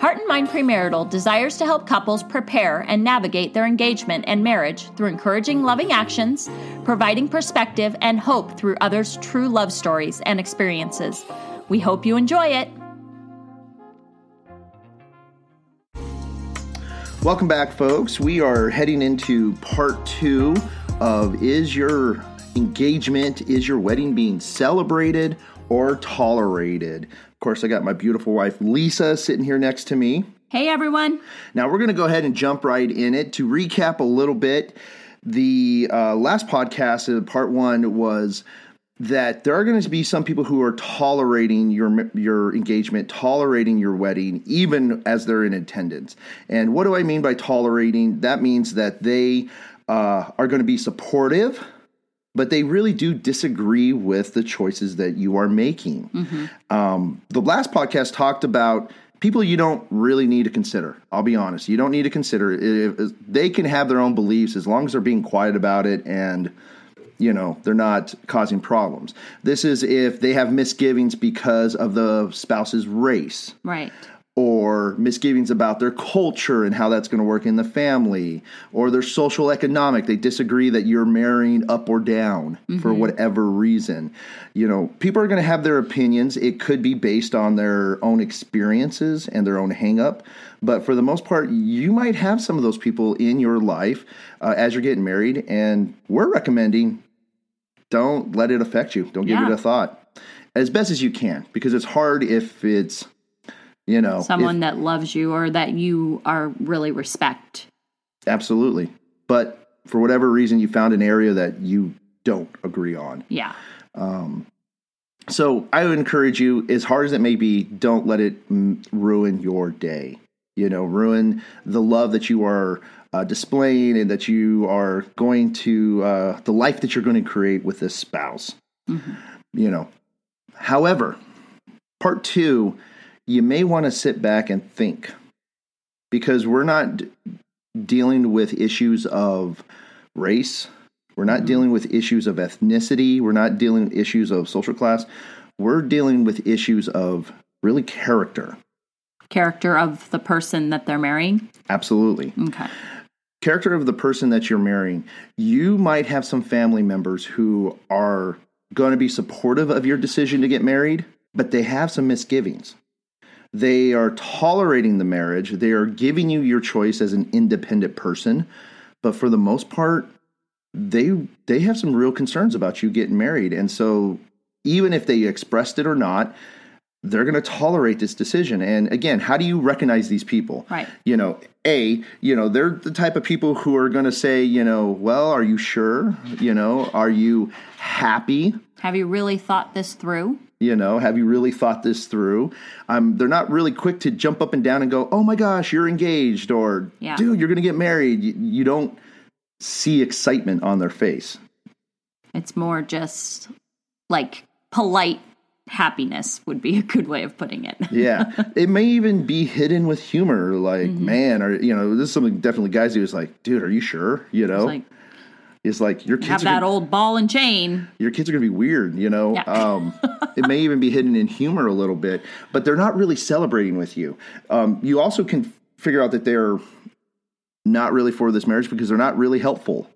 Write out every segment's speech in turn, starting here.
Heart and Mind Premarital desires to help couples prepare and navigate their engagement and marriage through encouraging loving actions, providing perspective and hope through others' true love stories and experiences. We hope you enjoy it. Welcome back, folks. We are heading into part two of Is Your Engagement, Is Your Wedding Being Celebrated or Tolerated? Of course, I got my beautiful wife, Lisa, sitting here next to me. Hey, everyone. Now, we're going to go ahead and jump right in it. To recap a little bit, the uh, last podcast, uh, part one, was that there are going to be some people who are tolerating your your engagement, tolerating your wedding, even as they're in attendance. And what do I mean by tolerating? That means that they uh, are going to be supportive, but they really do disagree with the choices that you are making. Mm-hmm. Um, the last podcast talked about people you don't really need to consider. I'll be honest, you don't need to consider. If, they can have their own beliefs as long as they're being quiet about it and you know they're not causing problems this is if they have misgivings because of the spouse's race right or misgivings about their culture and how that's going to work in the family or their social economic they disagree that you're marrying up or down mm-hmm. for whatever reason you know people are going to have their opinions it could be based on their own experiences and their own hangup but for the most part you might have some of those people in your life uh, as you're getting married and we're recommending don't let it affect you. Don't give yeah. it a thought as best as you can because it's hard if it's you know someone if, that loves you or that you are really respect. Absolutely. But for whatever reason you found an area that you don't agree on. Yeah. Um so I would encourage you as hard as it may be don't let it ruin your day. You know, ruin the love that you are uh, displaying and that you are going to uh, the life that you're going to create with this spouse. Mm-hmm. You know, however, part two, you may want to sit back and think because we're not d- dealing with issues of race. We're not mm-hmm. dealing with issues of ethnicity. We're not dealing with issues of social class. We're dealing with issues of really character. Character of the person that they're marrying? Absolutely. Okay character of the person that you're marrying, you might have some family members who are going to be supportive of your decision to get married, but they have some misgivings. They are tolerating the marriage, they are giving you your choice as an independent person, but for the most part, they they have some real concerns about you getting married. And so even if they expressed it or not, they're going to tolerate this decision. And again, how do you recognize these people? Right. You know, A, you know, they're the type of people who are going to say, you know, well, are you sure? You know, are you happy? Have you really thought this through? You know, have you really thought this through? Um, they're not really quick to jump up and down and go, oh my gosh, you're engaged, or yeah. dude, you're going to get married. You, you don't see excitement on their face. It's more just like polite happiness would be a good way of putting it. yeah. It may even be hidden with humor. Like, mm-hmm. man, or, you know, this is something definitely guys do is like, dude, are you sure? You know? It's like, it's like your kids have that gonna, old ball and chain. Your kids are going to be weird, you know. Yeah. um, it may even be hidden in humor a little bit, but they're not really celebrating with you. Um, you also can figure out that they're not really for this marriage because they're not really helpful.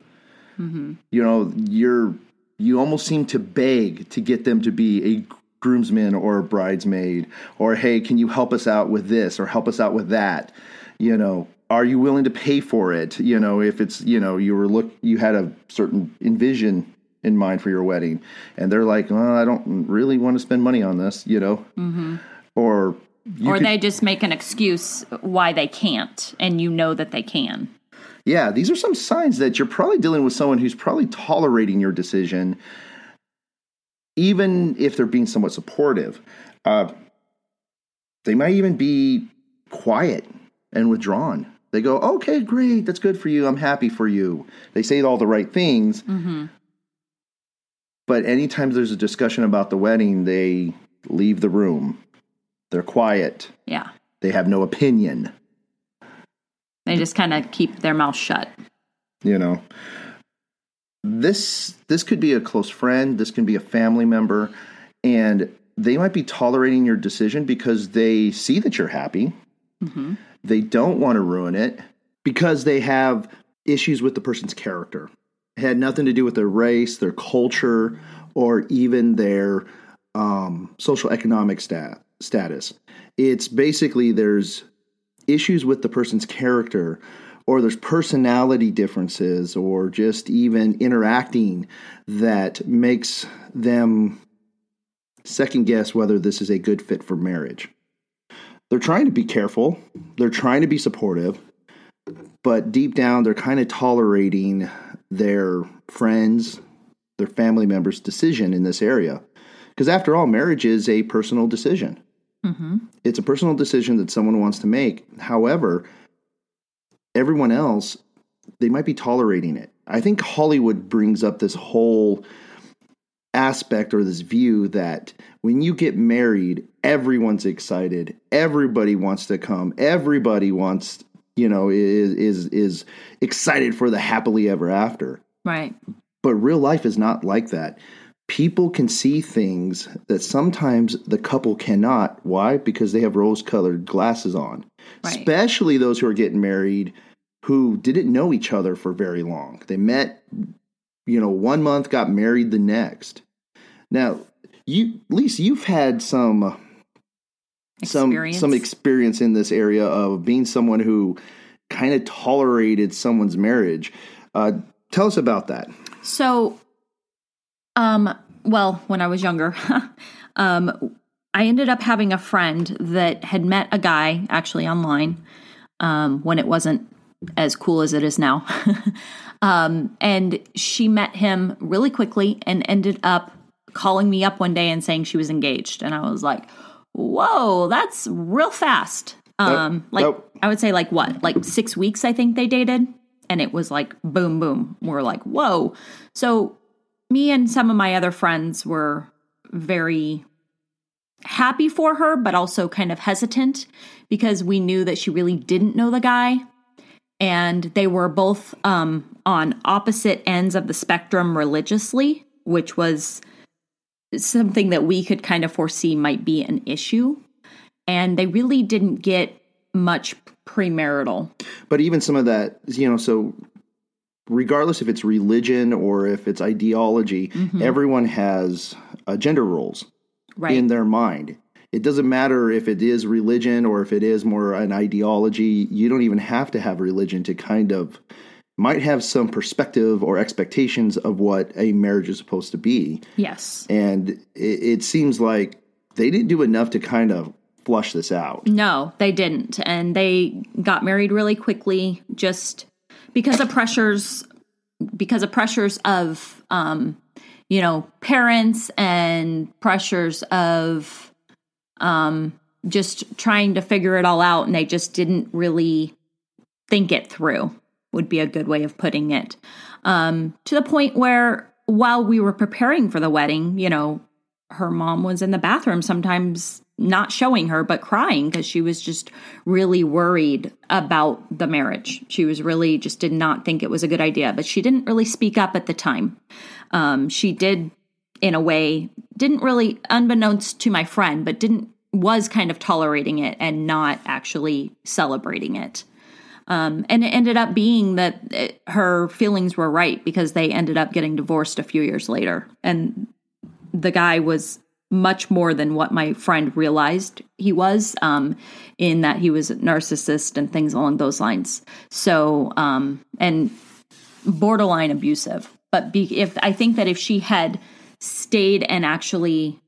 Mm-hmm. You know, you're you almost seem to beg to get them to be a groomsman or a bridesmaid or hey can you help us out with this or help us out with that you know are you willing to pay for it you know if it's you know you were look you had a certain envision in mind for your wedding and they're like well i don't really want to spend money on this you know mm-hmm. or or could, they just make an excuse why they can't and you know that they can yeah these are some signs that you're probably dealing with someone who's probably tolerating your decision even if they're being somewhat supportive, uh, they might even be quiet and withdrawn. They go, okay, great, that's good for you. I'm happy for you. They say all the right things. Mm-hmm. But anytime there's a discussion about the wedding, they leave the room. They're quiet. Yeah. They have no opinion. They just kind of keep their mouth shut. You know this this could be a close friend, this can be a family member, and they might be tolerating your decision because they see that you're happy. They don't want to ruin it because they have issues with the person's character. It had nothing to do with their race, their culture, or even their um, social economic stat- status. It's basically there's issues with the person's character, or there's personality differences, or just even interacting that makes them second guess whether this is a good fit for marriage. They're trying to be careful, they're trying to be supportive, but deep down they're kind of tolerating their friends, their family members' decision in this area. Because after all, marriage is a personal decision. Mm-hmm. It's a personal decision that someone wants to make. However, everyone else, they might be tolerating it. I think Hollywood brings up this whole aspect or this view that when you get married, everyone's excited. Everybody wants to come. Everybody wants, you know, is is is excited for the happily ever after. Right. But real life is not like that. People can see things that sometimes the couple cannot. Why? Because they have rose colored glasses on. Right. Especially those who are getting married who didn't know each other for very long. They met, you know, one month, got married the next. Now, you, Lisa, you've had some some Experience. some experience in this area of being someone who kind of tolerated someone's marriage. Uh, tell us about that. So, um, well, when I was younger, um, I ended up having a friend that had met a guy actually online um, when it wasn't as cool as it is now. um, and she met him really quickly and ended up calling me up one day and saying she was engaged. And I was like, whoa, that's real fast. Um, like, nope. I would say, like, what, like six weeks, I think they dated. And it was like, boom, boom. We're like, whoa. So, me and some of my other friends were very happy for her, but also kind of hesitant because we knew that she really didn't know the guy. And they were both um, on opposite ends of the spectrum religiously, which was something that we could kind of foresee might be an issue. And they really didn't get much premarital. But even some of that, you know, so regardless if it's religion or if it's ideology, everyone has uh, gender roles Right. in their mind. It doesn't matter if it is religion or if it is more an ideology. You don't even have to have religion to kind of might have some perspective or expectations of what a marriage is supposed to be. yes. And it, it seems like they didn't do enough to kind of flush this out. No, they didn't. And they got married really quickly just because of pressures because of pressures of um you know, parents and pressures of um just trying to figure it all out and they just didn't really think it through would be a good way of putting it. Um to the point where while we were preparing for the wedding, you know, her mom was in the bathroom sometimes not showing her but crying because she was just really worried about the marriage. She was really just did not think it was a good idea but she didn't really speak up at the time. Um, she did in a way didn't really unbeknownst to my friend but didn't was kind of tolerating it and not actually celebrating it um, and it ended up being that it, her feelings were right because they ended up getting divorced a few years later. And the guy was much more than what my friend realized he was um, in that he was a narcissist and things along those lines. So um, and borderline abusive. But be, if i think that if she had stayed and actually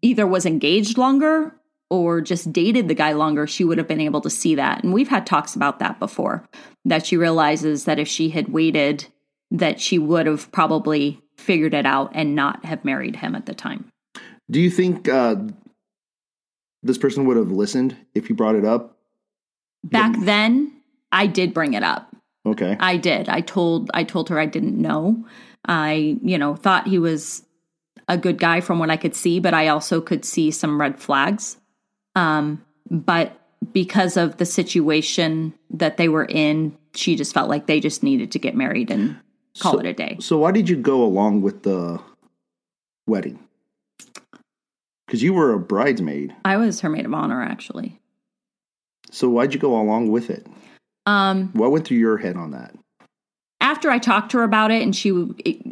either was engaged longer or just dated the guy longer she would have been able to see that. And we've had talks about that before that she realizes that if she had waited that she would have probably figured it out and not have married him at the time. Do you think uh, this person would have listened if you brought it up? back then i did bring it up. Okay. i did. I told i told her i didn't know. I you know thought he was a good guy from what i could see but i also could see some red flags um but because of the situation that they were in she just felt like they just needed to get married and call So- it a day So why did you go along with the wedding? Because you were a bridesmaid. i was her maid of honor actually So why'd you go along with it? Um, What went through your head on that? after I talked to her about it, and she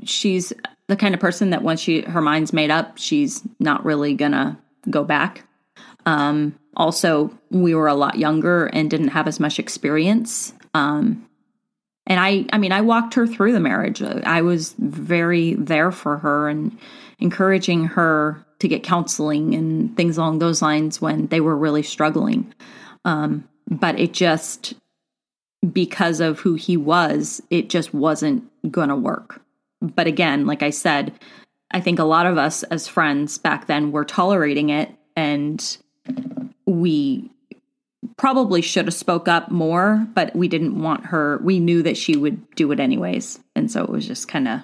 she's the kind of person that once she her mind's made up, she's not really gonna go back. Um, also, we were a lot younger and didn't have as much experience. Um, and I, I mean, I walked her through the marriage. I was very there for her and encouraging her to get counseling and things along those lines when they were really struggling. Um, but it just, because of who he was, it just wasn't going to work. But again, like I said, I think a lot of us as friends back then were tolerating it and we probably should have spoke up more, but we didn't want her. We knew that she would do it anyways. And so it was just kind of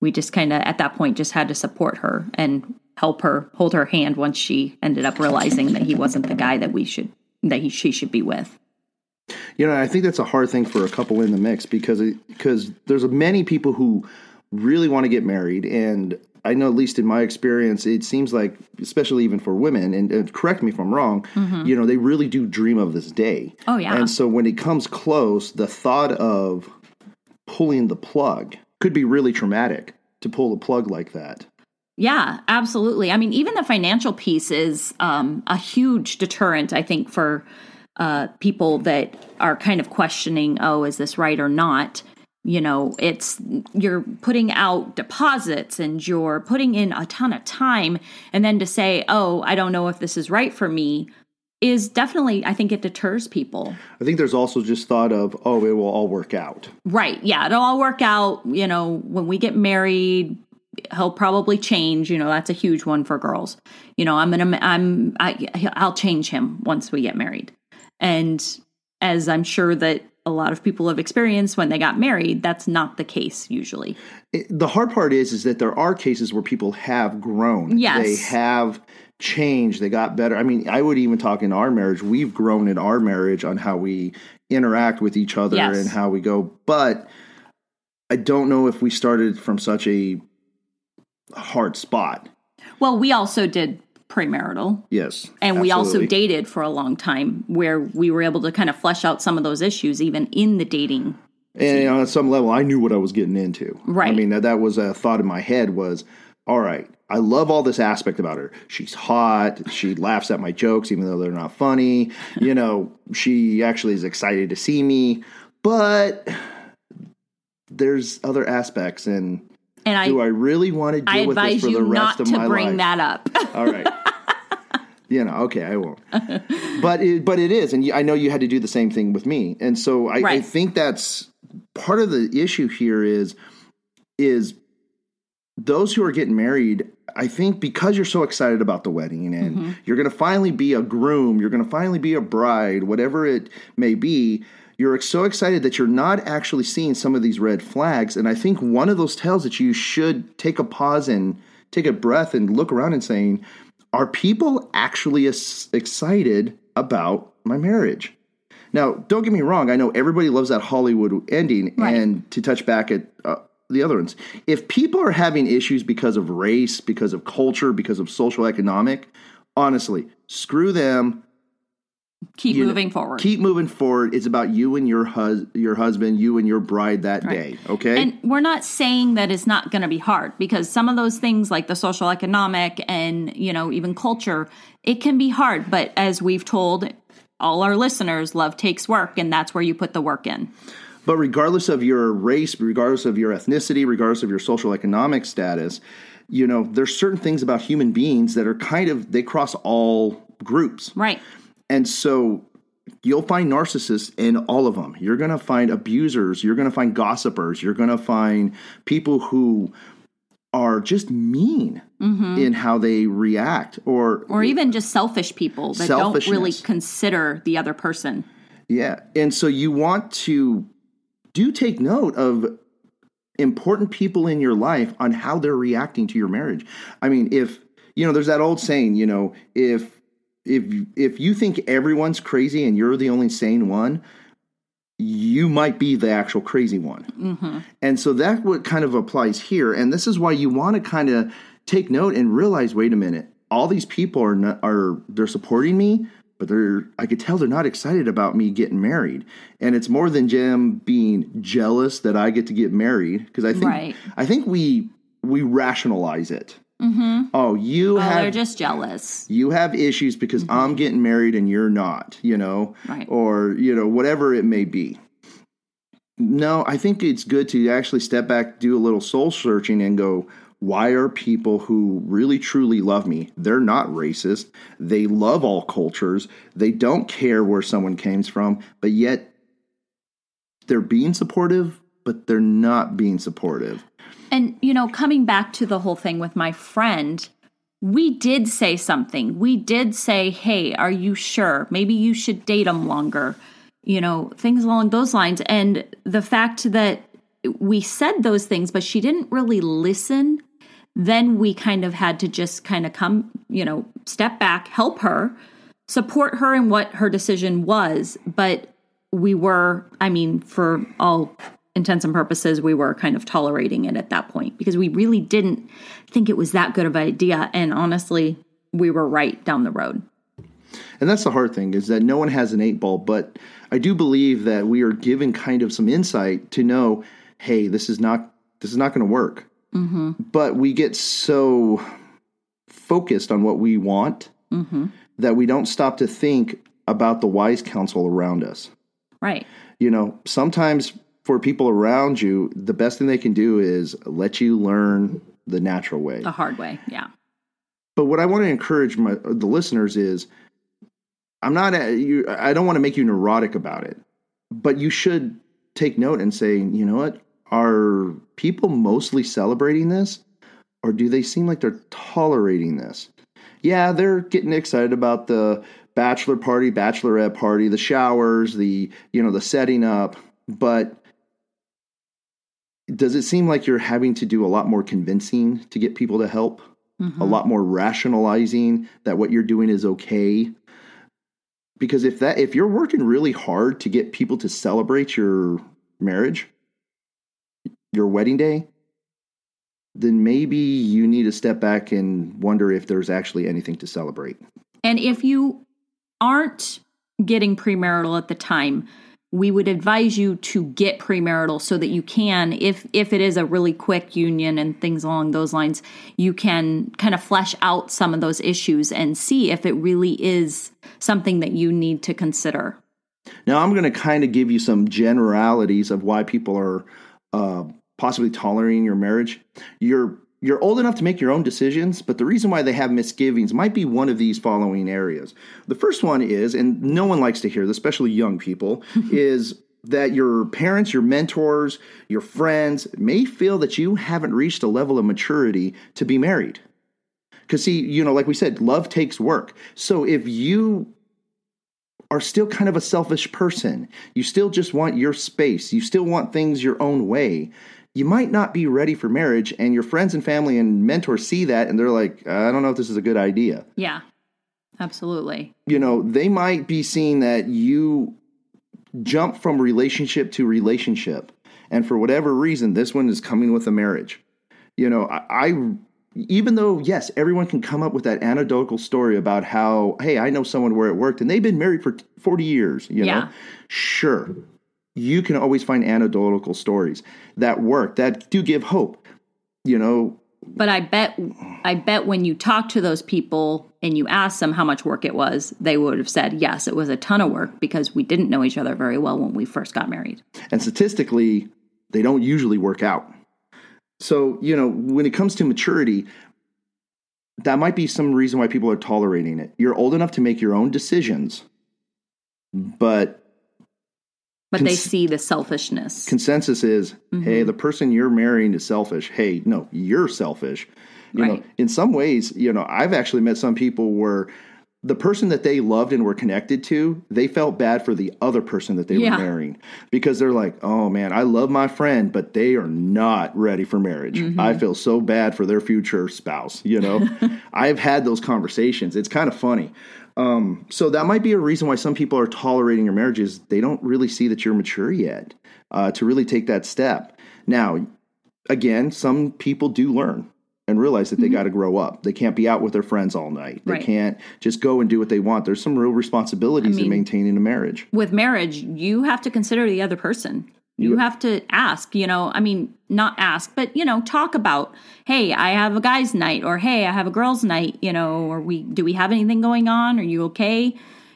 we just kind of at that point just had to support her and help her hold her hand once she ended up realizing that he wasn't the guy that we should that he she should be with. You know, I think that's a hard thing for a couple in the mix because because there's many people who really want to get married, and I know at least in my experience, it seems like, especially even for women, and, and correct me if I'm wrong, you know, they really do dream of this day. Oh, yeah. And so when it comes close, the thought of pulling the plug could be really traumatic to pull the plug like that. Yeah, absolutely. I mean, even the financial piece is um, a huge deterrent, I think, for uh, people that are kind of questioning, oh, is this right or not? You know, it's you're putting out deposits and you're putting in a ton of time. And then to say, oh, I don't know if this is right for me is definitely, I think it deters people. I think there's also just thought of, oh, it will all work out. Right. Yeah. It'll all work out. You know, when we get married, he'll probably change. You know, that's a huge one for girls. You know, I'm going to, I'm, I, I'll change him once we get married. And as I'm sure that a lot of people have experienced when they got married, that's not the case usually. It, the hard part is, is that there are cases where people have grown. Yes. They have changed. They got better. I mean, I would even talk in our marriage. We've grown in our marriage on how we interact with each other Yes. and how we go. But I don't know if we started from such a hard spot. Well, we also did premarital Yes. and we also dated for a long time where we were able to kind of flesh out some of those issues even in the dating. And on some level, I knew what I was getting into. Right. I mean, that, that was a thought in my head was, all right, I love all this aspect about her. She's hot. She laughs at my jokes, even though they're not funny. You know, she actually is excited to see me. But there's other aspects. And And I, do I really want to I deal with this for the you rest not of to my bring life? that up. All right. you know, okay, I won't. but it, but it is, and I know you had to do the same thing with me, and so I, I think that's part of the issue here is is those who are getting married. I think because you're so excited about the wedding and Mm-hmm. you're going to finally be a groom, you're going to finally be a bride, whatever it may be. You're so excited that you're not actually seeing some of these red flags. And I think one of those tells that you should take a pause and take a breath and look around and saying, are people actually excited about my marriage? Now, don't get me wrong. I know everybody loves that Hollywood ending. Right. And to touch back at uh, the other ones, if people are having issues because of race, because of culture, because of social economic, honestly, screw them. Keep You know, moving forward. Keep moving forward. It's about you and your hus- your husband, you and your bride that Right. day. Okay. And we're not saying that it's not going to be hard because some of those things like the social economic and, you know, even culture, it can be hard, but as we've told all our listeners, love takes work and that's where you put the work in. But regardless of your race, regardless of your ethnicity, regardless of your social economic status, you know, there's certain things about human beings that are kind of they cross all groups. Right. And so you'll find narcissists in all of them. You're going to find abusers, you're going to find gossipers, you're going to find people who are just mean mm-hmm. in how they react or Or even just selfish people that don't really consider the other person. Yeah. And so you want to do take note of important people in your life on how they're reacting to your marriage. I mean, if you know, there's that old saying, you know, if if if you think everyone's crazy and you're the only sane one, you might be the actual crazy one. Mm-hmm. And so that what kind of applies here. And this is why you want to kind of take note and realize, wait a minute, all these people are not, are they're supporting me, but they're I could tell they're not excited about me getting married. And it's more than Jim being jealous that I get to get married because I think Right. I think we we rationalize it. Mm-hmm. Oh, you Oh, they're just jealous. you have issues because I'm getting married and you're not, you know, Right. or you know whatever it may be. No, I think it's good to actually step back, do a little soul searching, and go. Why are people who really truly love me? They're not racist. They love all cultures. They don't care where someone came from, but yet they're being supportive, but they're not being supportive. And, you know, coming back to the whole thing with my friend, we did say something. We did say, hey, are you sure? Maybe you should date him longer, you know, things along those lines. And the fact that we said those things, but she didn't really listen, then we kind of had to just kind of come, you know, step back, help her, support her in what her decision was. But we were, I mean, for all intents and purposes, we were kind of tolerating it at that point because we really didn't think it was that good of an idea. And honestly, we were right down the road. And that's the hard thing is that no one has an eight ball, but I do believe that we are given kind of some insight to know, hey, this is not this is not going to work. Mm-hmm. But we get so focused on what we want mm-hmm. that we don't stop to think about the wise counsel around us. Right. You know, sometimes for people around you, the best thing they can do is let you learn the natural way. The hard way. Yeah. But what I want to encourage my the listeners is, I'm not you. I don't want to make you neurotic about it, but you should take note and say, you know what, are people mostly celebrating this, or do they seem like they're tolerating this? Yeah, they're getting excited about the bachelor party, bachelorette party, the showers, the you know the setting up, but does it seem like you're having to do a lot more convincing to get people to help? a mm-hmm. lot more rationalizing that what you're doing is okay? Because if that if you're working really hard to get people to celebrate your marriage your wedding day then maybe you need to step back and wonder if there's actually anything to celebrate. And if you aren't getting premarital at the time, we would advise you to get premarital so that you can if if it is a really quick union and things along those lines, you can kind of flesh out some of those issues and see if it really is something that you need to consider. Now, I'm going to kind of give you some generalities of why people are uh, possibly tolerating your marriage. You're you're old enough to make your own decisions, but the reason why they have misgivings might be one of these following areas. The first one is, and no one likes to hear this, especially young people, is that your parents, your mentors, your friends may feel that you haven't reached a level of maturity to be married. Because, see, you know, like we said, love takes work. So if you are still kind of a selfish person. You still just want your space. You still want things your own way. You might not be ready for marriage, and your friends and family and mentors see that and they're like, I don't know if this is a good idea. Yeah. Absolutely. You know, they might be seeing that you jump from relationship to relationship. And for whatever reason, this one is coming with a marriage. You know, I, I even though yes everyone can come up with that anecdotal story about how hey i know someone where it worked and they've been married for 40 years you know Yeah. sure you can always find anecdotal stories that work that do give hope you know? But I bet I bet when you talk to those people and you ask them how much work it was, they would have said, "Yes, it was a ton of work because we didn't know each other very well when we first got married." and statistically they don't usually work out. So you know when it comes to maturity that might be some reason why people are tolerating it. You're old enough to make your own decisions but But they see the selfishness. consensus is Mm-hmm. hey the person you're marrying is selfish hey no you're selfish you know Right. in some ways you know i've actually met some people where the person that they loved and were connected to they felt bad for the other person that they Yeah. were marrying because they're like oh man i love my friend but they are not ready for marriage Mm-hmm. i feel so bad for their future spouse you know i've had those conversations it's kind of funny um, so that might be a reason why some people are tolerating your marriages. They don't really see that you're mature yet uh, to really take that step. Now, again, some people do learn, and realize that they got to grow up. They can't be out with their friends all night. They Right. can't just go and do what they want. There's some real responsibilities in mean- maintaining a marriage. with marriage, you have to consider the other person. You have to ask, you know, I mean, not ask, but, you know, talk about, hey, I have a guy's night, or hey, I have a girl's night, you know, or we, do we have anything going on? Are you okay?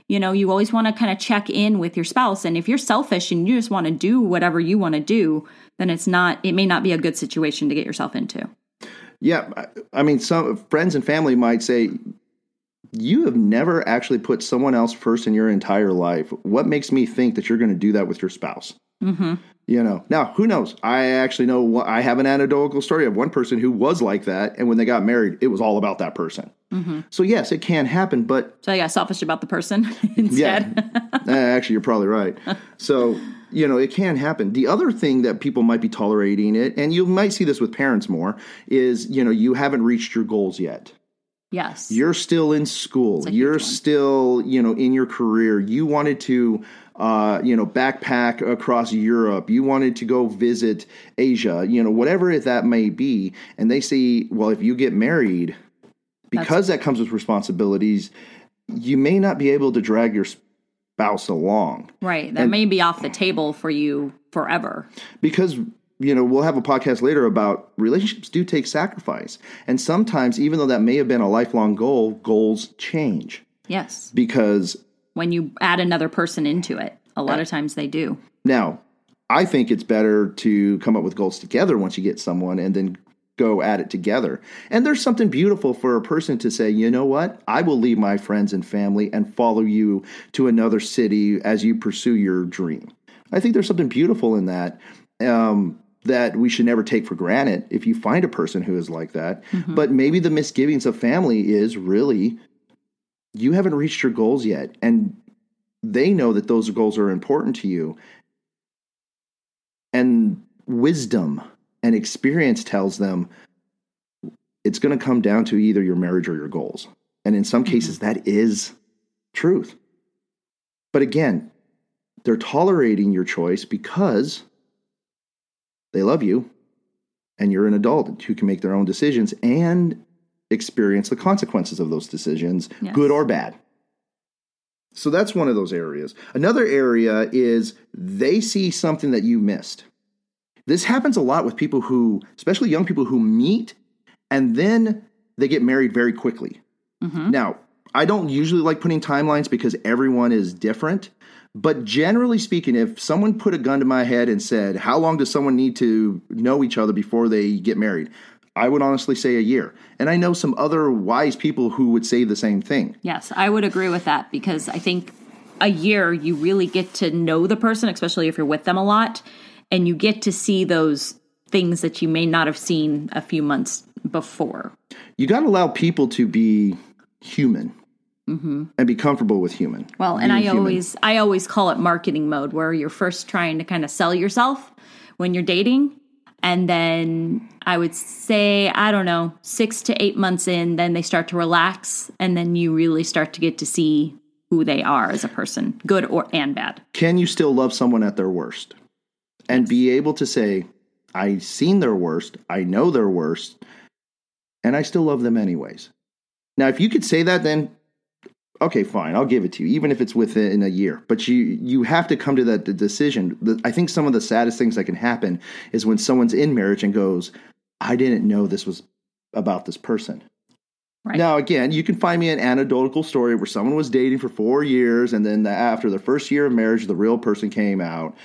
You know, you always want to kind of check in with your spouse. And if you're selfish and you just want to do whatever you want to do, then it's not, it may not be a good situation to get yourself into. Yeah, I- I mean, some friends and family might say, "You have never actually put someone else first in your entire life. What makes me think that you're going to do that with your spouse?" Mm-hmm. You know. Now, who knows? I actually know. one- I have an anecdotal story of one person who was like that, and when they got married, it was all about that person. Mm-hmm. So yes, it can happen, but So I got selfish about the person instead. Uh, actually, you're probably right. So, you know, it can happen. The other thing that people might be tolerating it, and you might see this with parents more, is, you know, you haven't reached your goals yet. Yes. You're still in school. huge You're still, you know, in your career. You wanted to, uh, you know, backpack across Europe. You wanted to go visit Asia, you know, whatever that may be. And they say, well, if you get married, because that comes with responsibilities, you may not be able to drag your spouse along. right. That may be off the table for you forever. because you know we'll have a podcast later about relationships do take sacrifice and sometimes even though that may have been a lifelong goal goals change Yes. because when you add another person into it. A lot of times they do. now i think it's better to come up with goals together once you get someone and then go at it together and there's something beautiful for a person to say you know what i will leave my friends and family and follow you to another city as you pursue your dream i think there's something beautiful in that um, that we should never take for granted if you find a person who is like that. Mm-hmm. But maybe the misgivings of family is really you haven't reached your goals yet and they know that those goals are important to you. And wisdom and experience tells them it's going to come down to either your marriage or your goals. And in some cases mm-hmm. that is truth. But again they're tolerating your choice because they love you and you're an adult who can make their own decisions and experience the consequences of those decisions Yes. good or bad so that's one of those areas. Another area is they see something that you missed. This happens a lot with people who, especially young people who meet and then they get married very quickly. Mm-hmm. Now, I don't usually like putting timelines because everyone is different. But generally speaking, if someone put a gun to my head and said, How long does someone need to know each other before they get married? I would honestly say a year. And I know some other wise people who would say the same thing. Yes, I would agree with that because I think a year you really get to know the person, especially if you're with them a lot, and you get to see those things that you may not have seen a few months before. you got to allow people to be human and be comfortable with human. Mm-hmm. Well, and I human. always I always call it marketing mode where you're first trying to kind of sell yourself when you're dating and then I would say I don't know, 6 to 8 months in then they start to relax and then you really start to get to see who they are as a person, good or and bad. can you still love someone at their worst and be able to say, I've seen their worst, I know their worst, and I still love them anyways. Now, if you could say that, then okay, fine, I'll give it to you, even if it's within a year. But you you have to come to that decision. The, I think some of the saddest things that can happen is when someone's in marriage and goes, I didn't know this was about this person. Right. Now, again, you can find me an anecdotal story where someone was dating for four years, and then after the first year of marriage, the real person came out.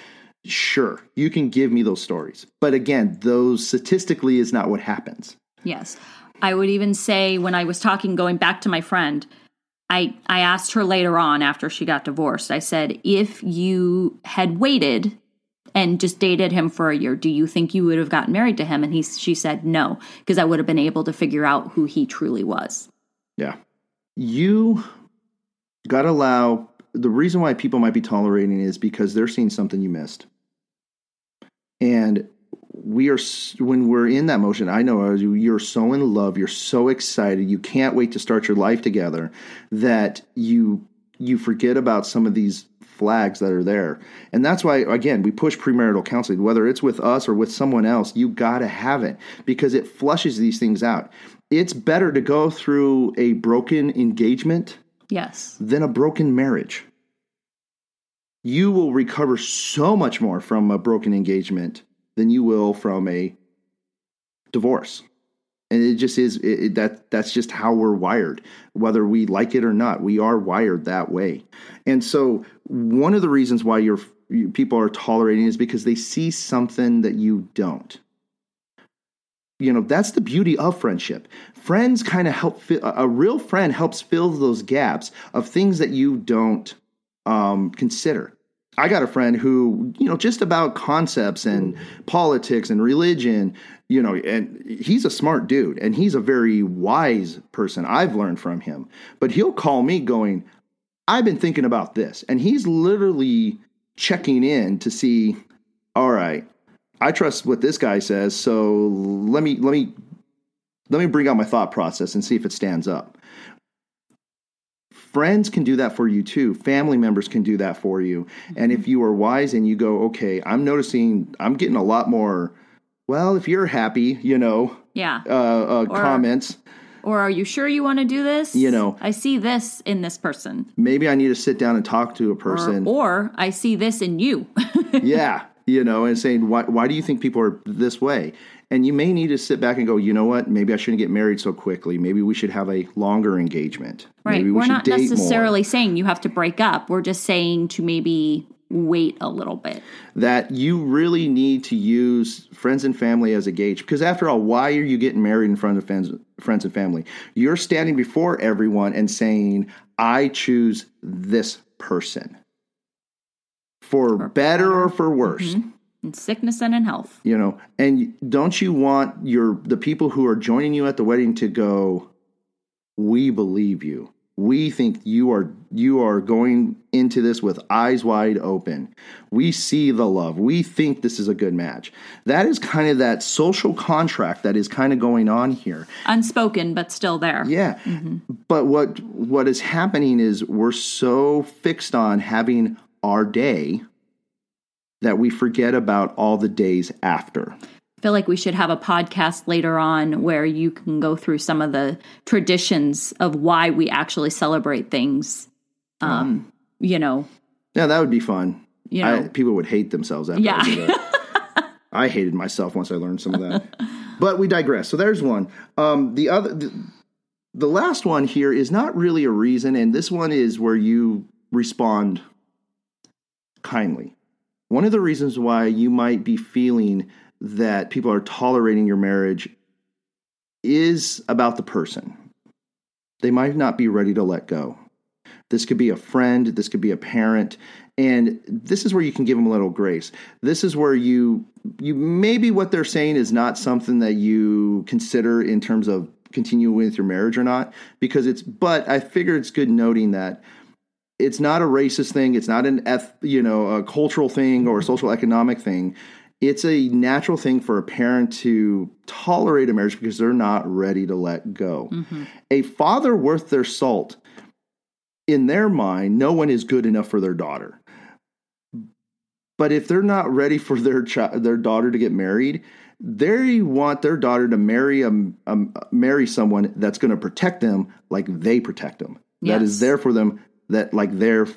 Sure, you can give me those stories. But again, those statistically is not what happens. Yes. I would even say when I was talking going back to my friend, I I asked her later on after she got divorced. I said, "If you had waited and just dated him for a year, do you think you would have gotten married to him?" And he she said, "No, because I would have been able to figure out who he truly was." Yeah. You got to allow the reason why people might be tolerating is because they're seeing something you missed. And we are, when we're in that motion, I know you- you're so in love, you're so excited, you can't wait to start your life together that you, you forget about some of these flags that are there. And that's why, again, we push premarital counseling, whether it's with us or with someone else, you got to have it because it flushes these things out. It's better to go through a broken engagement Yes. than a broken marriage. You will recover so much more from a broken engagement than you will from a divorce. And it just is it, it- that that's just how we're wired. Whether we like it or not, we are wired that way. And so one of the reasons why your you- people are tolerating is because they see something that you don't you know that's the beauty of friendship friends kind of help fi- a a real friend helps fill those gaps of things that you don't um, consider i got a friend who you know just about concepts and mm. politics and religion you know and he's a smart dude and he's a very wise person. I've learned from him. But he'll call me going i've been thinking about this. And he's literally checking in to see all right I trust what this guy says, so let me let me let me bring out my thought process and see if it stands up. Friends can do that for you too. Family members can do that for you. And if you are wise and you go, okay, I'm noticing I'm getting a lot more. Well, if you're happy, you know, Yeah. uh, uh, comments. Or are you sure you want to do this? You know. I see this in this person. Maybe I need to sit down and talk to a Or, person. or I see this in you. yeah, you know, and saying why why do you think people are this way? And you may need to sit back and go, you know what? Maybe I shouldn't get married so quickly. Maybe we should have a longer engagement. right. We We're not date more. necessarily saying you have to break up. We're just saying to maybe wait a little bit. that you really need to use friends and family as a gauge because after all why are you getting married in front of friends, friends and family you're standing before everyone and saying i choose this person for better or for worse mm-hmm. In sickness and in health. you know and don't you want your the people who are joining you at the wedding to go we believe you we think you are you are going into this with eyes wide open we see the love we think this is a good match that is kind of that social contract that is kind of going on here Unspoken, but still there. yeah. Mm-hmm. But what what is happening is we're so fixed on having our day that we forget about all the days after. I feel like we should have a podcast later on where you can go through some of the traditions of why we actually celebrate things. Um, you know, Yeah, that would be fun. You I, know. people would hate themselves after Yeah. I that. I hated myself once I learned some of that. But we digress. So there's one. Um, the other, the, the last one here is not really a reason, and this one is where you respond kindly. One of the reasons why you might be feeling that people are tolerating your marriage is about the person. They might not be ready to let go. This could be a friend, this could be a parent, and this is where you can give them a little grace. This is where you you maybe what they're saying is not something that you consider in terms of continuing with your marriage or not because it's but I figure it's good noting that it's not a racist thing, it's not an eth, you know, a cultural thing or a social economic thing. It's a natural thing for a parent to tolerate a marriage because they're not ready to let go. Mm-hmm. A father worth their salt in their mind, no one is good enough for their daughter. But if they're not ready for their child, their daughter to get married, they want their daughter to marry a, a marry someone that's going to protect them like they protect them. That is there for them. That like they're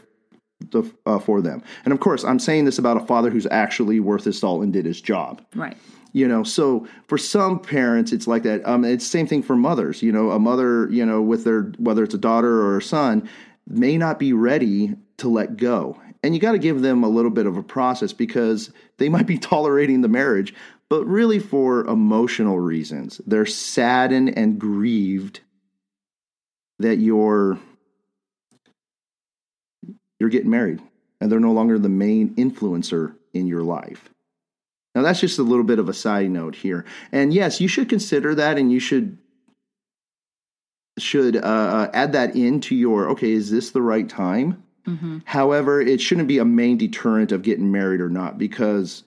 the, uh, for them. And of course, I'm saying this about a father who's actually worth his salt and did his job right. you know so for some parents it's like that um it's the same thing for mothers you know a mother you know with their whether it's a daughter or a son may not be ready to let go and you got to give them a little bit of a process because they might be tolerating the marriage but really for emotional reasons they're saddened and grieved that you're you're getting married and they're no longer the main influencer in your life now, that's just a little bit of a side note here. And yes, you should consider that and you should should uh, uh, add that into your okay, is this the right time? However, it shouldn't be a main deterrent of getting married or not because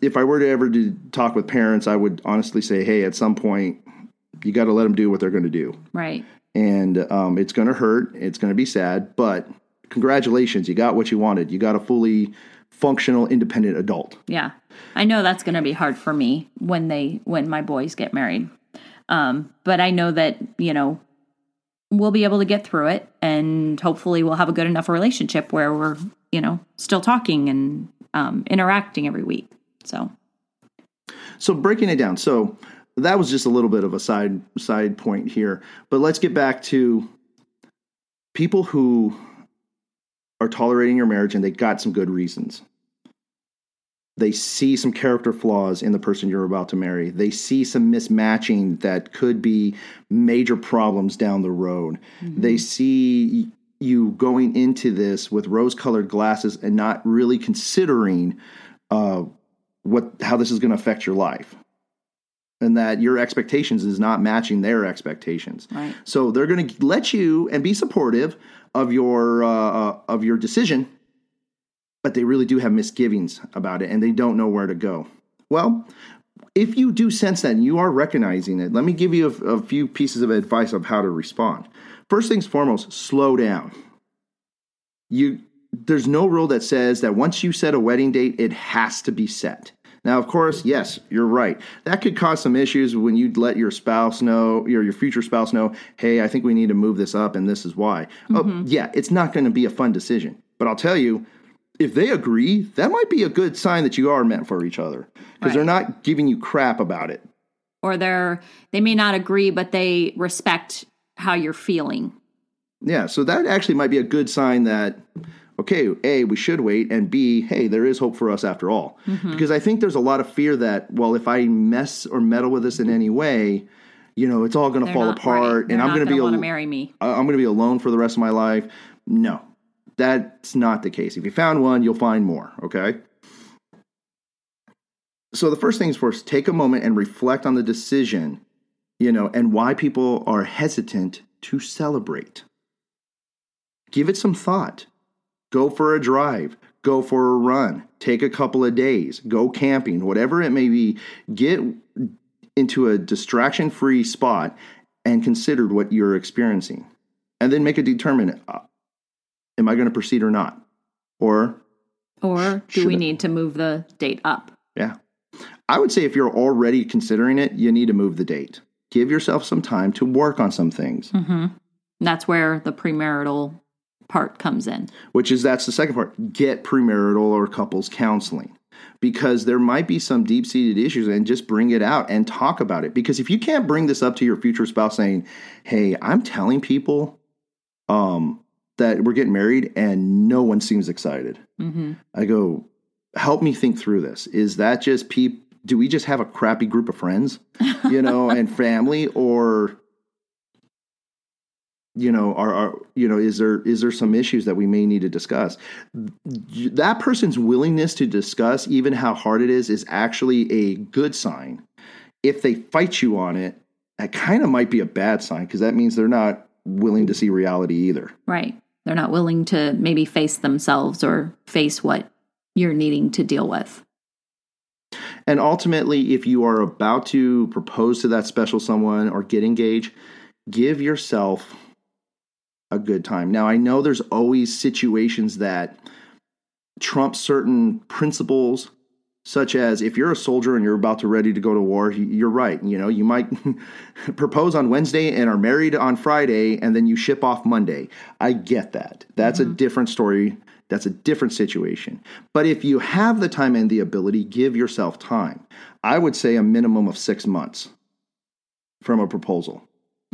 if I were to ever do, talk with parents, I would honestly say, hey, at some point, you got to let them do what they're going to do. Right. And um, it's going to hurt, it's going to be sad, but congratulations, you got what you wanted. You got a fully functional, independent adult. Yeah. I know that's going to be hard for me when they when my boys get married. Um, but I know that, you know, we'll be able to get through it and hopefully we'll have a good enough relationship where we're, you know, still talking and um, interacting every week. So So breaking it down. So that was just a little bit of a side side point here. But let's get back to people who are tolerating your marriage and they got some good reasons. They see some character flaws in the person you're about to marry. They see some mismatching that could be major problems down the road. Mm-hmm. They see you going into this with rose colored glasses and not really considering uh, what how this is going to affect your life and that your expectations is not matching their expectations. Right. So they're going to let you and be supportive of your uh, uh, of your decision, but they really do have misgivings about it and they don't know where to go. Well, if you do sense that and you are recognizing it, let me give you a, a few pieces of advice of how to respond. First things foremost, slow down. You there's no rule that says that once you set a wedding date, it has to be set. Now, of course, yes, you're right. That could cause some issues when you let your spouse know, your your future spouse know, hey, I think we need to move this up, and this is why. Oh, mm-hmm. Oh, yeah, it's not going to be a fun decision. But I'll tell you, if they agree, that might be a good sign that you are meant for each other because right. they're not giving you crap about it. Or they're they may not agree, but they respect how you're feeling. Yeah, so that actually might be a good sign that okay, A, we should wait, and B, hey, there is hope for us after all. Mm-hmm. Because I think there's a lot of fear that, well, if I mess or meddle with this in any way, you know, it's all going to fall apart, right. and I'm going to be want to marry me. I'm going to be alone for the rest of my life. No, that's not the case. If you found one, you'll find more. Okay. So the first things first, take a moment and reflect on the decision, you know, and why people are hesitant to celebrate. Give it some thought. Go for a drive, go for a run, take a couple of days, go camping, whatever it may be. Get into a distraction free spot and consider what you're experiencing. And then make a determination uh, am I going to proceed or not? Or or do we I? need to move the date up? Yeah. I would say if you're already considering it, you need to move the date. Give yourself some time to work on some things. Mm-hmm. That's where the premarital part comes in. Which is that's the second part. Get premarital or couples counseling because there might be some deep seated issues and just bring it out and talk about it. Because if you can't bring this up to your future spouse saying, Hey, I'm telling people um, that we're getting married and no one seems excited, mm-hmm. I go, Help me think through this. Is that just people? Do we just have a crappy group of friends, you know, and family, or you know are, are you know is there is there some issues that we may need to discuss? That person's willingness to discuss even how hard it is is actually a good sign. If they fight you on it that kind of might be a bad sign because that means they're not willing to see reality either. Right. They're not willing to maybe face themselves or face what you're needing to deal with. And ultimately if you are about to propose to that special someone or get engaged give yourself a good time. Now, I know there's always situations that trump certain principles, such as if you're a soldier and you're about to ready to go to war, you're right. You know, you might propose on Wednesday and are married on Friday, and then you ship off Monday. I get that. That's mm-hmm. a different story. That's a different situation. But if you have the time and the ability, give yourself time. I would say a minimum of six months from a proposal.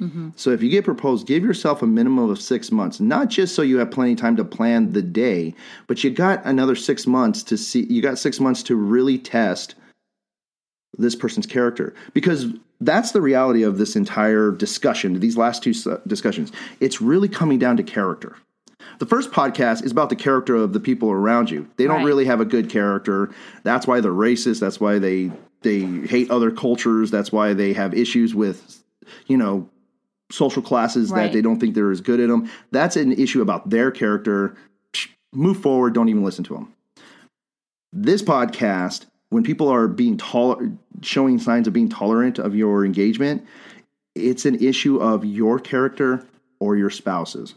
Mm-hmm. So if you get proposed, give yourself a minimum of six months, not just so you have plenty of time to plan the day, but you got another six months to see, you got six months to really test this person's character because that's the reality of this entire discussion, these last two discussions. It's really coming down to character. The first podcast is about the character of the people around you. They don't right. really have a good character. That's why they're racist. That's why they they hate other cultures. That's why they have issues with, you know, social classes right. that they don't think they're as good at them. That's an issue about their character. Move forward. Don't even listen to them. This podcast, when people are being toler- showing signs of being tolerant of your engagement, it's an issue of your character or your spouses.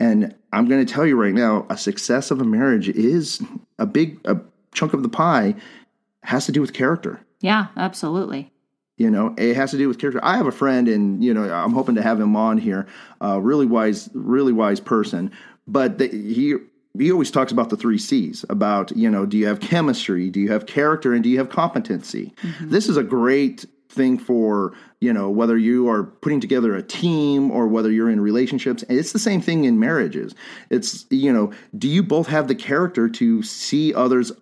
And I'm going to tell you right now, a success of a marriage is a big a chunk of the pie has to do with character. Yeah, absolutely. You know, it has to do with character. I have a friend, and you know, I'm hoping to have him on here. Uh, really wise, really wise person. But the, he he always talks about the three C's about, you know, do you have chemistry? Do you have character? And do you have competency? Mm-hmm. This is a great thing for, you know, whether you are putting together a team or whether you're in relationships. And it's the same thing in marriages. It's, you know, do you both have the character to see others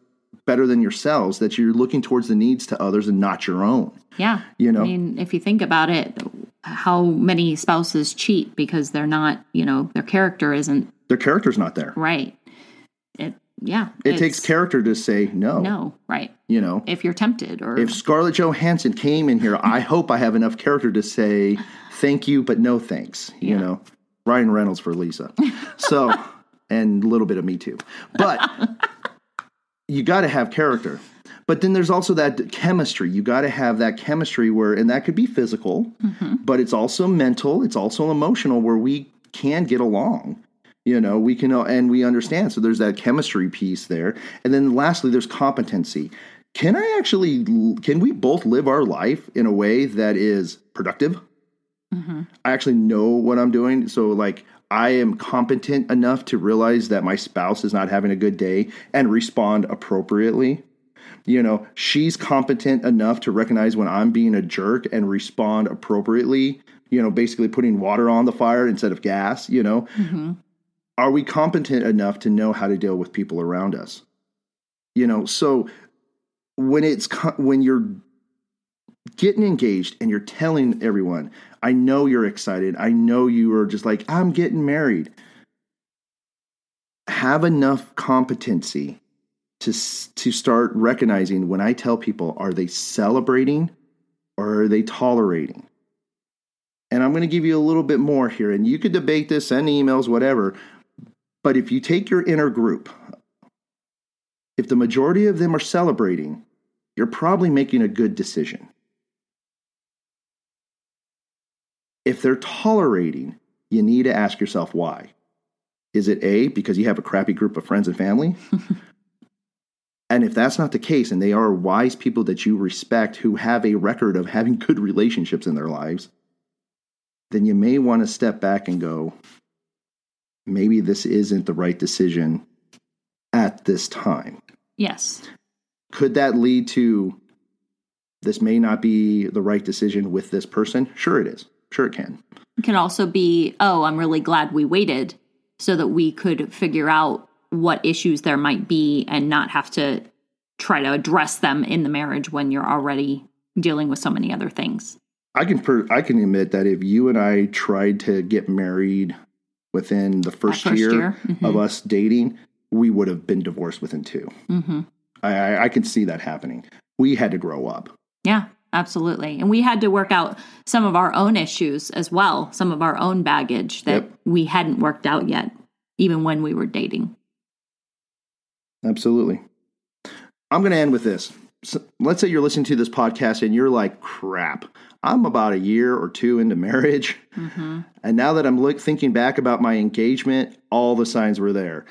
better than yourselves that you're looking towards the needs to others and not your own? Yeah. You know, I mean, if you think about it, how many spouses cheat because they're not, you know, their character isn't their character's not there. Right it yeah it takes character to say no no right you know if you're tempted or if scarlett johansson came in here i hope i have enough character to say thank you but no thanks yeah. you know ryan reynolds for lisa so and a little bit of me too but you got to have character. But then there's also that chemistry. You got to have that chemistry where and that could be physical mm-hmm. but it's also mental it's also emotional where we can get along you know we can and we understand. So there's that chemistry piece there. And then lastly there's competency. Can i actually can we both live our life in a way that is productive? Mm-hmm. i actually know what i'm doing. So like i am competent enough to realize that my spouse is not having a good day and respond appropriately. You know she's competent enough to recognize when i'm being a jerk and respond appropriately you know basically putting water on the fire instead of gas you know? Mm-hmm. Are we competent enough to know how to deal with people around us? You know so when it's when you're getting engaged and you're telling everyone i know you're excited. I know you are just like i'm getting married have enough competency to to start recognizing when i tell people are they celebrating or are they tolerating? And i'm going to give you a little bit more here and you could debate this send emails whatever but if you take your inner group, if the majority of them are celebrating, you're probably making a good decision. If they're tolerating, you need to ask yourself why. Is it A, because you have a crappy group of friends and family? and if that's not the case, and they are wise people that you respect who have a record of having good relationships in their lives, then you may want to step back and go, maybe this isn't the right decision at this time. Yes. Could that lead to this may not be the right decision with this person? Sure, it is. Sure, it can. It can also be, oh, I'm really glad we waited so that we could figure out what issues there might be and not have to try to address them in the marriage when you're already dealing with so many other things. I can per- I can admit that if you and I tried to get married within the first, first year, year. Mm-hmm. of us dating, we would have been divorced within 2 mm-hmm. I, I can see that happening. We had to grow up. Yeah, absolutely. And we had to work out some of our own issues as well, some of our own baggage that yep. we hadn't worked out yet, even when we were dating. Absolutely. I'm going to end with this. So let's say you're listening to this podcast and you're like, crap, I'm about a year or two into marriage. Mm-hmm. And now that I'm look, thinking back about my engagement, all the signs were there.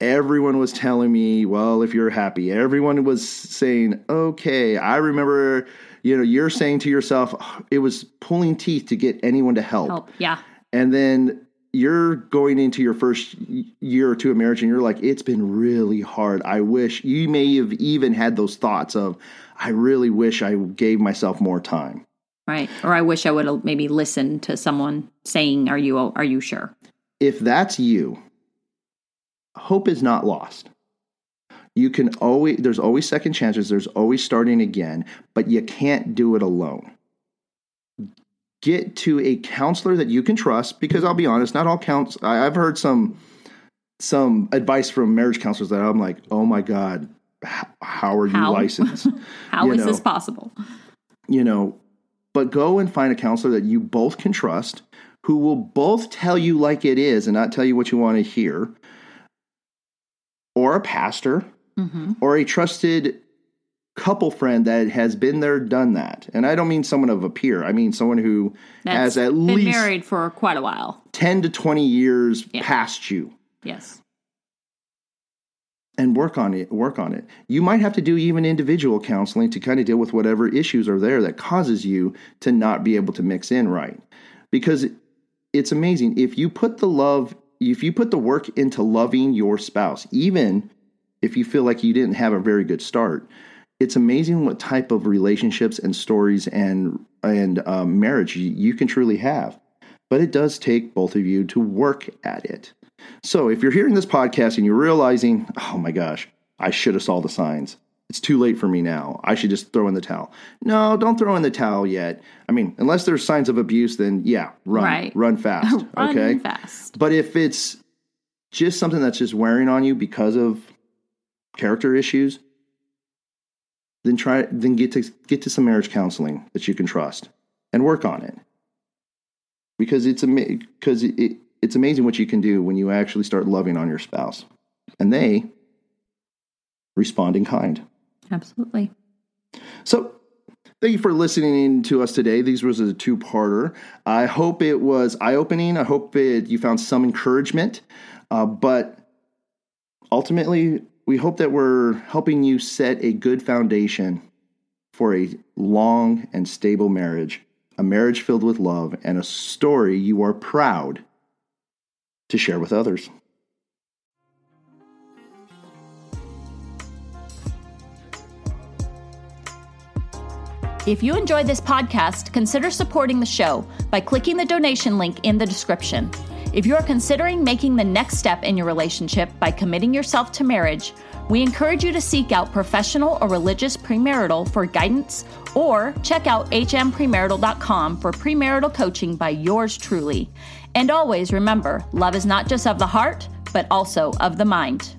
Everyone was telling me, well, if you're happy, everyone was saying, okay. I remember, you know, you're saying to yourself, it was pulling teeth to get anyone to help. help. Yeah. And then you're going into your first year or two of marriage and you're like, it's been really hard. I wish you may have even had those thoughts of, I really wish I gave myself more time. Right. Or I wish I would have maybe listened to someone saying, "Are you are you sure?" If that's you, hope is not lost. You can always there's always second chances, there's always starting again, but you can't do it alone. Get to a counselor that you can trust because I'll be honest, not all counts I've heard some some advice from marriage counselors that I'm like, "Oh my god, how are you how? licensed? how you is know, this possible?" You know, but go and find a counselor that you both can trust, who will both tell you like it is and not tell you what you want to hear, or a pastor, mm-hmm. or a trusted couple friend that has been there, done that. And I don't mean someone of a peer. I mean someone who That's has at least married for quite a while, 10 to 20 years Yeah. past you Yes. and work on it work on it you might have to do even individual counseling to kind of deal with whatever issues are there that causes you to not be able to mix in right because it's amazing if you put the love if you put the work into loving your spouse even if you feel like you didn't have a very good start it's amazing what type of relationships and stories and and um, marriage you, you can truly have but it does take both of you to work at it so if you're hearing this podcast and you're realizing, oh my gosh, I should have saw the signs. It's too late for me now. I should just throw in the towel. No, don't throw in the towel yet. I mean, unless there's signs of abuse, then yeah, run, Right. run fast. Run okay. fast. But if it's just something that's just wearing on you because of character issues, then try then get to get to some marriage counseling that you can trust and work on it. Because it's because it, it, it's amazing what you can do when you actually start loving on your spouse. And they respond in kind. Absolutely. So, thank you for listening to us today. These was a two-parter. I hope it was eye-opening. I hope it, you found some encouragement. Uh, but ultimately, we hope that we're helping you set a good foundation for a long and stable marriage, a marriage filled with love, and a story you are proud to share with others. If you enjoyed this podcast, consider supporting the show by clicking the donation link in the description. If you are considering making the next step in your relationship by committing yourself to marriage, we encourage you to seek out professional or religious premarital for guidance or check out hmpremarital.com for premarital coaching by yours truly. And always remember, love is not just of the heart, but also of the mind.